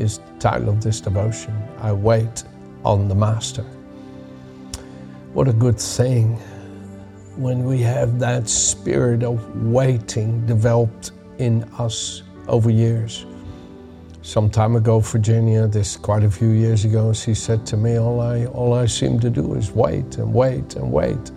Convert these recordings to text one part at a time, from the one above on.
is the title of this devotion. I wait on the Master. What a good thing when we have that spirit of waiting developed in us over years. Some time ago, Virginia, this quite a few years ago, she said to me, all I, all I seem to do is wait and wait and wait.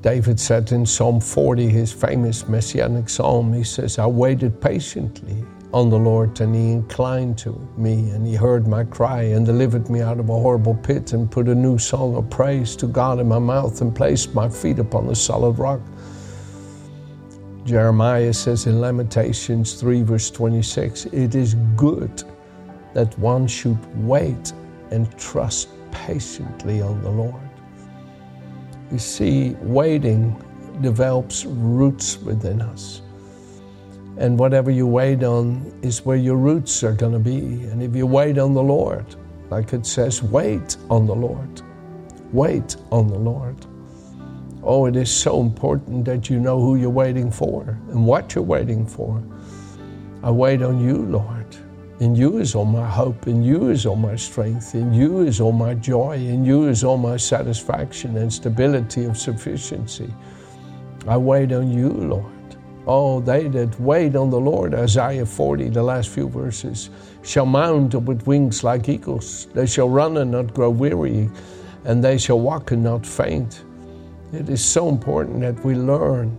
David said in Psalm 40, his famous messianic psalm, he says, I waited patiently on the Lord, and he inclined to me, and he heard my cry, and delivered me out of a horrible pit, and put a new song of praise to God in my mouth, and placed my feet upon the solid rock. Jeremiah says in Lamentations 3, verse 26, it is good that one should wait and trust patiently on the Lord. You see, waiting develops roots within us. And whatever you wait on is where your roots are going to be. And if you wait on the Lord, like it says, wait on the Lord. Wait on the Lord. Oh, it is so important that you know who you're waiting for and what you're waiting for. I wait on you, Lord. In you is all my hope. In you is all my strength. In you is all my joy. In you is all my satisfaction and stability of sufficiency. I wait on you, Lord. Oh, they that wait on the Lord, Isaiah 40, the last few verses, shall mount up with wings like eagles. They shall run and not grow weary, and they shall walk and not faint. It is so important that we learn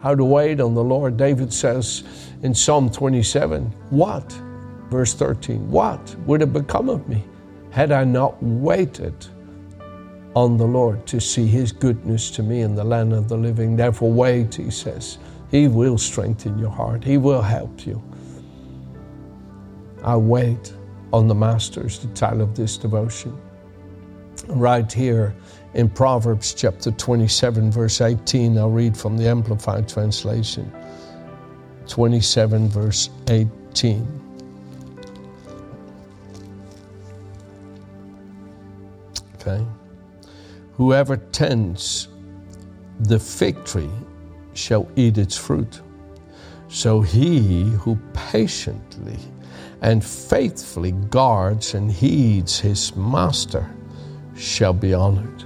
how to wait on the Lord. David says in Psalm 27, What? Verse 13, What would have become of me had I not waited on the Lord to see his goodness to me in the land of the living? Therefore, wait, he says. He will strengthen your heart, He will help you. I wait on the Master's the title of this devotion. Right here in Proverbs chapter 27, verse 18, I'll read from the Amplified Translation. 27, verse 18. Okay. Whoever tends the fig tree shall eat its fruit. So he who patiently and faithfully guards and heeds his master shall be honored.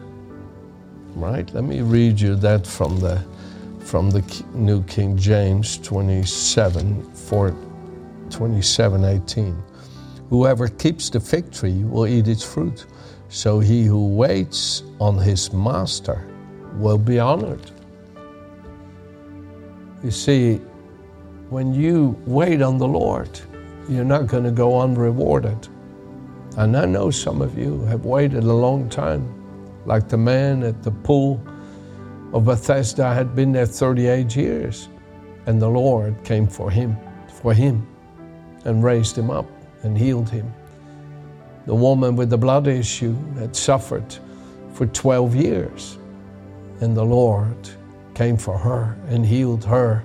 Right? Let me read you that from the from the New King James 27 4 27 18. Whoever keeps the fig tree will eat its fruit. So he who waits on his master will be honored. You see, when you wait on the Lord, you're not going to go unrewarded. And I know some of you have waited a long time, like the man at the pool of Bethesda had been there 38 years, and the Lord came for him, for him, and raised him up and healed him the woman with the blood issue had suffered for 12 years. And the Lord came for her and healed her.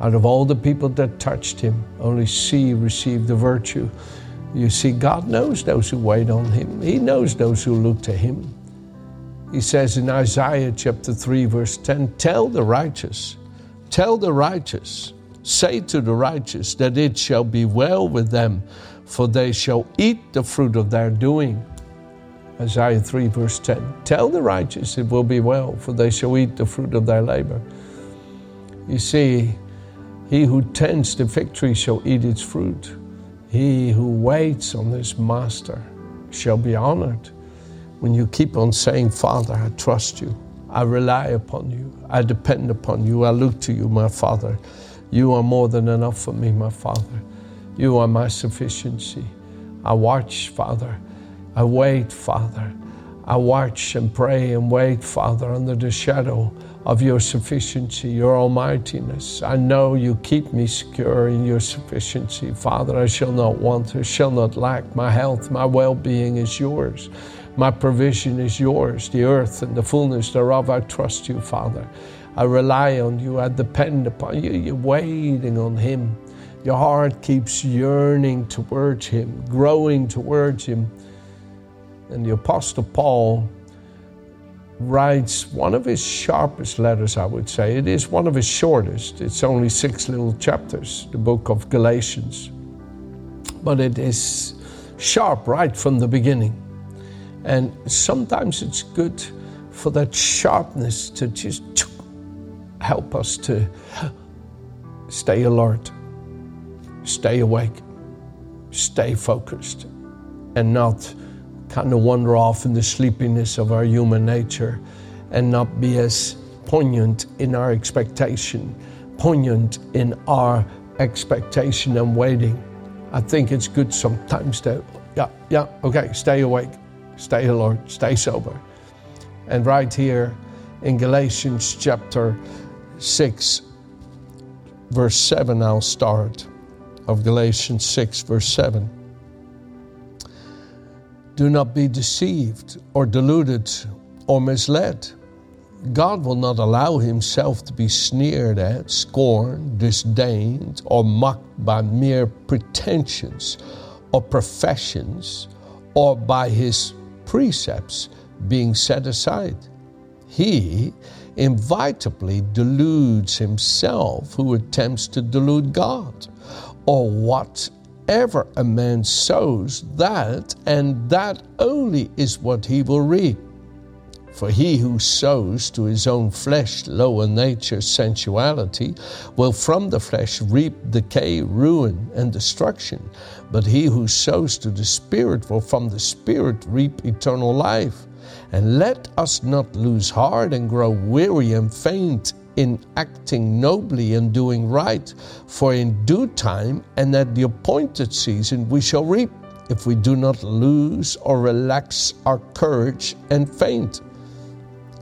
Out of all the people that touched him, only she received the virtue. You see, God knows those who wait on him, He knows those who look to him. He says in Isaiah chapter 3, verse 10 Tell the righteous, tell the righteous, say to the righteous that it shall be well with them for they shall eat the fruit of their doing. Isaiah 3, verse 10. Tell the righteous it will be well, for they shall eat the fruit of their labor. You see, he who tends the tree shall eat its fruit. He who waits on his master shall be honored. When you keep on saying, Father, I trust you, I rely upon you, I depend upon you, I look to you, my Father. You are more than enough for me, my Father. You are my sufficiency. I watch, Father. I wait, Father. I watch and pray and wait, Father, under the shadow of your sufficiency, your almightiness. I know you keep me secure in your sufficiency. Father, I shall not want, I shall not lack. My health, my well being is yours. My provision is yours. The earth and the fullness thereof, I trust you, Father. I rely on you. I depend upon you. You're waiting on Him. Your heart keeps yearning towards Him, growing towards Him. And the Apostle Paul writes one of his sharpest letters, I would say. It is one of his shortest. It's only six little chapters, the book of Galatians. But it is sharp right from the beginning. And sometimes it's good for that sharpness to just help us to stay alert, stay awake, stay focused, and not kind of wander off in the sleepiness of our human nature and not be as poignant in our expectation, poignant in our expectation and waiting. I think it's good sometimes to, yeah, yeah, okay, stay awake, stay alert, stay sober. And right here in Galatians chapter 6, verse 7, I'll start of Galatians 6, verse 7. Do not be deceived or deluded or misled. God will not allow himself to be sneered at, scorned, disdained, or mocked by mere pretensions or professions or by his precepts being set aside. He inevitably deludes himself who attempts to delude God, or what whatever a man sows, that and that only is what he will reap. For he who sows to his own flesh lower nature, sensuality, will from the flesh reap decay, ruin, and destruction. But he who sows to the Spirit will from the Spirit reap eternal life. And let us not lose heart and grow weary and faint in acting nobly and doing right, for in due time and at the appointed season we shall reap if we do not lose or relax our courage and faint.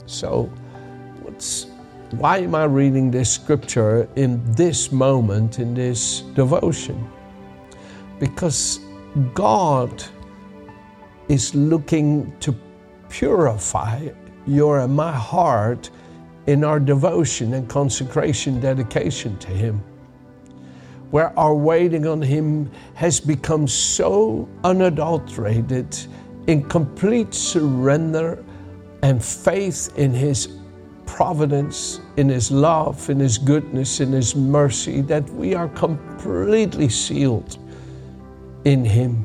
So, what's why am I reading this scripture in this moment, in this devotion? Because God is looking to purify your and my heart in our devotion and consecration, dedication to Him, where our waiting on Him has become so unadulterated in complete surrender and faith in His providence, in His love, in His goodness, in His mercy, that we are completely sealed in Him.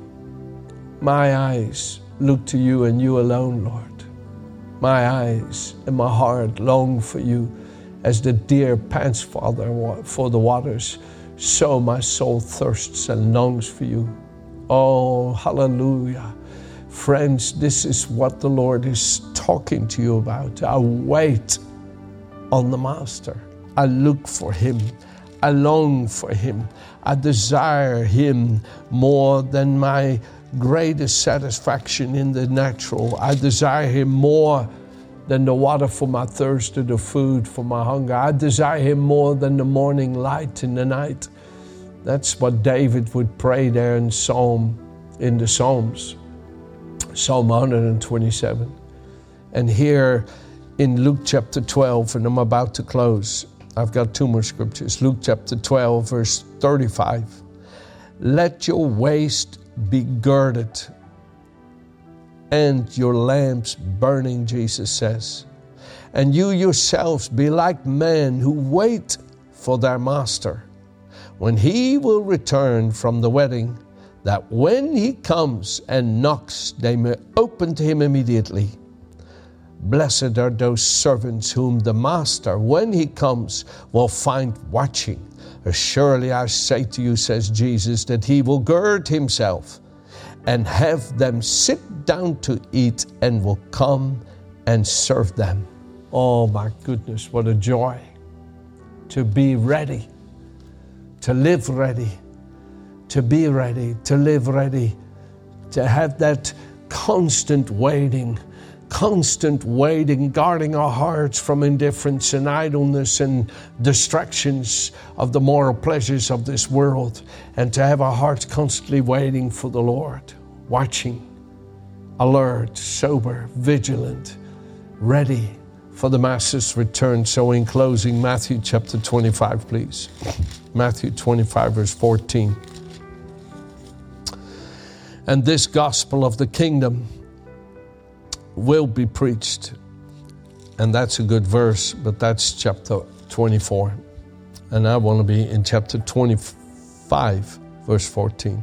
My eyes look to you and you alone, Lord. My eyes and my heart long for you as the deer pants, for the waters. So my soul thirsts and longs for you. Oh, hallelujah. Friends, this is what the Lord is talking to you about. I wait on the Master. I look for Him. I long for Him. I desire Him more than my greatest satisfaction in the natural. I desire Him more than the water for my thirst or the food for my hunger. I desire Him more than the morning light in the night. That's what David would pray there in Psalm, in the Psalms, Psalm 127. And here in Luke chapter 12, and I'm about to close, I've got two more scriptures. Luke chapter 12, verse 35. Let your waist be girded and your lamps burning, Jesus says. And you yourselves be like men who wait for their master when he will return from the wedding, that when he comes and knocks, they may open to him immediately. Blessed are those servants whom the master, when he comes, will find watching. Surely I say to you, says Jesus, that he will gird himself and have them sit down to eat and will come and serve them. Oh my goodness, what a joy to be ready, to live ready, to be ready, to live ready, to have that constant waiting constant waiting, guarding our hearts from indifference and idleness and distractions of the moral pleasures of this world, and to have our hearts constantly waiting for the Lord, watching, alert, sober, vigilant, ready for the Master's return. So, in closing, Matthew chapter 25, please. Matthew 25, verse 14. And this gospel of the kingdom will be preached. And that's a good verse, but that's chapter 24. And I want to be in chapter 25, verse 14.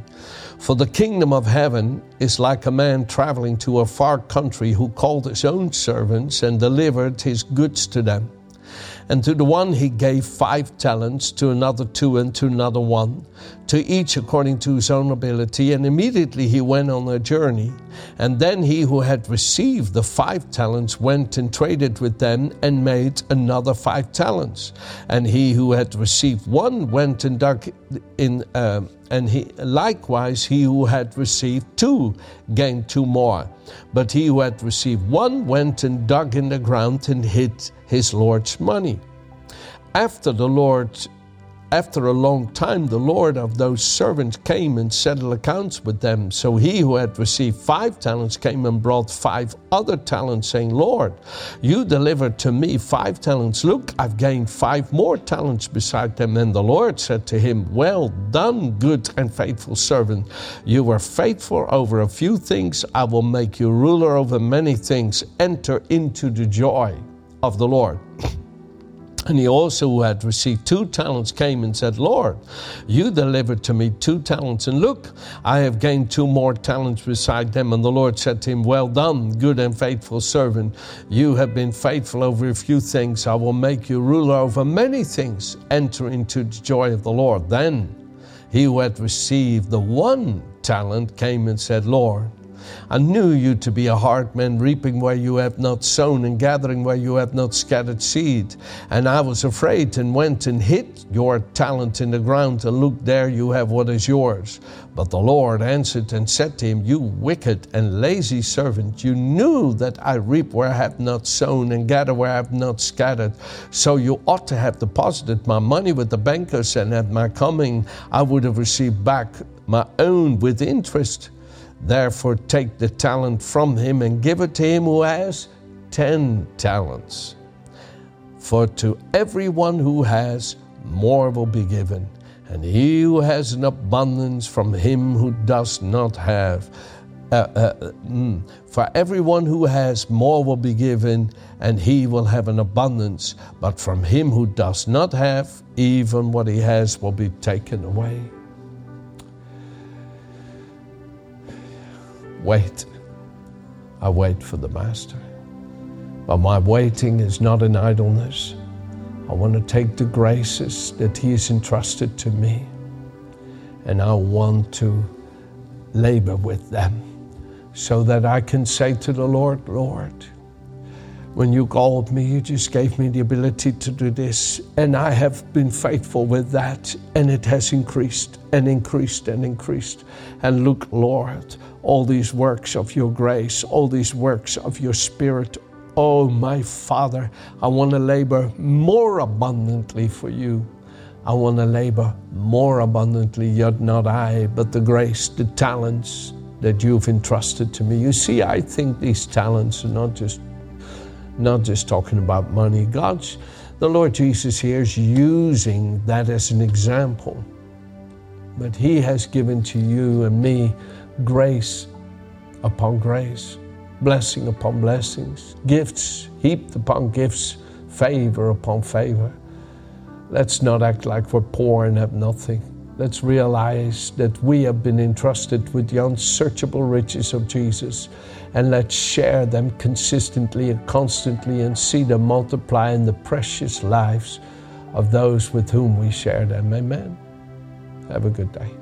For the kingdom of heaven is like a man traveling to a far country who called his own servants and delivered his goods to them. And to the one he gave five talents, to another two, and to another one, to each according to his own ability. And immediately he went on a journey. And then he who had received the five talents went and traded with them and made another five talents. And he who had received one went and dug in. Uh, and he, likewise, he who had received two gained two more. But he who had received one went and dug in the ground and hid his Lord's money. After the Lord after a long time, the Lord of those servants came and settled accounts with them. So he who had received five talents came and brought five other talents, saying, Lord, you delivered to me five talents. Look, I've gained five more talents beside them. And the Lord said to him, Well done, good and faithful servant. You were faithful over a few things. I will make you ruler over many things. Enter into the joy of the Lord. And he also, who had received two talents, came and said, Lord, you delivered to me two talents, and look, I have gained two more talents beside them. And the Lord said to him, Well done, good and faithful servant. You have been faithful over a few things. I will make you ruler over many things. Enter into the joy of the Lord. Then he who had received the one talent came and said, Lord, I knew you to be a hard man, reaping where you have not sown and gathering where you have not scattered seed. And I was afraid and went and hid your talent in the ground, and look, there you have what is yours. But the Lord answered and said to him, You wicked and lazy servant, you knew that I reap where I have not sown and gather where I have not scattered. So you ought to have deposited my money with the bankers, and at my coming I would have received back my own with interest. Therefore, take the talent from him and give it to him who has ten talents. For to everyone who has, more will be given, and he who has an abundance from him who does not have. Uh, uh, mm, for everyone who has, more will be given, and he will have an abundance. But from him who does not have, even what he has will be taken away. Wait. I wait for the Master. But my waiting is not in idleness. I want to take the graces that He has entrusted to me, and I want to labor with them so that I can say to the Lord, Lord, when you called me, you just gave me the ability to do this. And I have been faithful with that. And it has increased and increased and increased. And look, Lord, all these works of your grace, all these works of your Spirit. Oh, my Father, I want to labor more abundantly for you. I want to labor more abundantly, yet not I, but the grace, the talents that you've entrusted to me. You see, I think these talents are not just not just talking about money. God's the Lord Jesus here is using that as an example. But He has given to you and me grace upon grace, blessing upon blessings, gifts heaped upon gifts, favor upon favor. Let's not act like we're poor and have nothing. Let's realize that we have been entrusted with the unsearchable riches of Jesus and let's share them consistently and constantly and see them multiply in the precious lives of those with whom we share them. Amen. Have a good day.